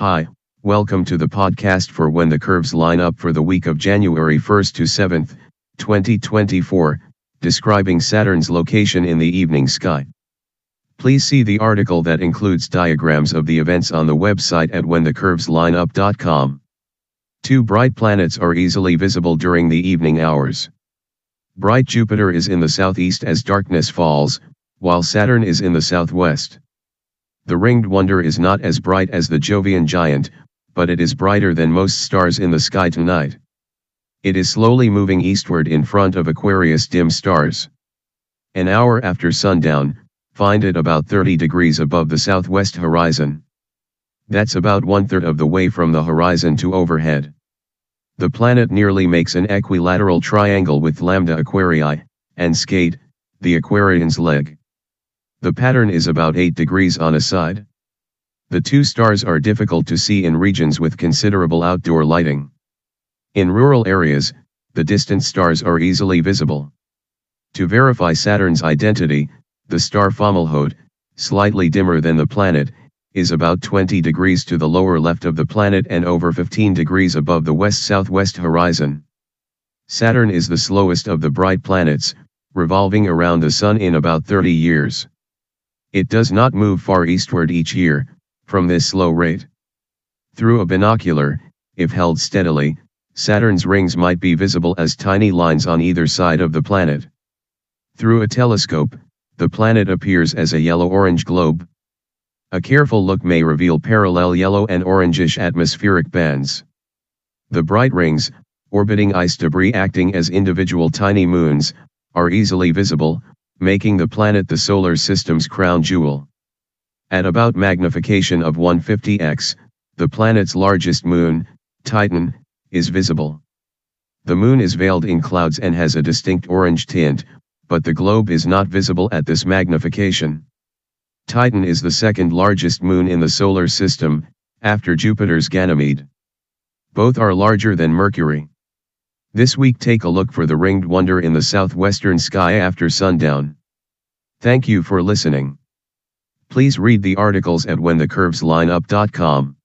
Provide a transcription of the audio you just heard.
Hi, welcome to the podcast for When the Curves Line Up for the week of January 1st to 7th, 2024, describing Saturn's location in the evening sky. Please see the article that includes diagrams of the events on the website at whenthecurveslineup.com. Two bright planets are easily visible during the evening hours. Bright Jupiter is in the southeast as darkness falls, while Saturn is in the southwest. The ringed wonder is not as bright as the Jovian giant, but it is brighter than most stars in the sky tonight. It is slowly moving eastward in front of Aquarius dim stars. An hour after sundown, find it about 30 degrees above the southwest horizon. That's about one third of the way from the horizon to overhead. The planet nearly makes an equilateral triangle with Lambda Aquarii, and Skat, the Aquarian's leg. The pattern is about 8 degrees on a side. The two stars are difficult to see in regions with considerable outdoor lighting. In rural areas, the distant stars are easily visible. To verify Saturn's identity, the star Fomalhaut, slightly dimmer than the planet, is about 20 degrees to the lower left of the planet and over 15 degrees above the west-southwest horizon. Saturn is the slowest of the bright planets, revolving around the Sun in about 30 years. It does not move far eastward each year, from this slow rate. Through a binocular, if held steadily, Saturn's rings might be visible as tiny lines on either side of the planet. Through a telescope, the planet appears as a yellow-orange globe. A careful look may reveal parallel yellow and orangish atmospheric bands. The bright rings, orbiting ice debris acting as individual tiny moons, are easily visible, making the planet the solar system's crown jewel. At about magnification of 150x, the planet's largest moon, Titan, is visible. The moon is veiled in clouds and has a distinct orange tint, but the globe is not visible at this magnification. Titan is the second largest moon in the solar system, after Jupiter's Ganymede. Both are larger than Mercury. This week take a look for the ringed wonder in the southwestern sky after sundown. Thank you for listening. Please read the articles at whenthecurveslineup.com.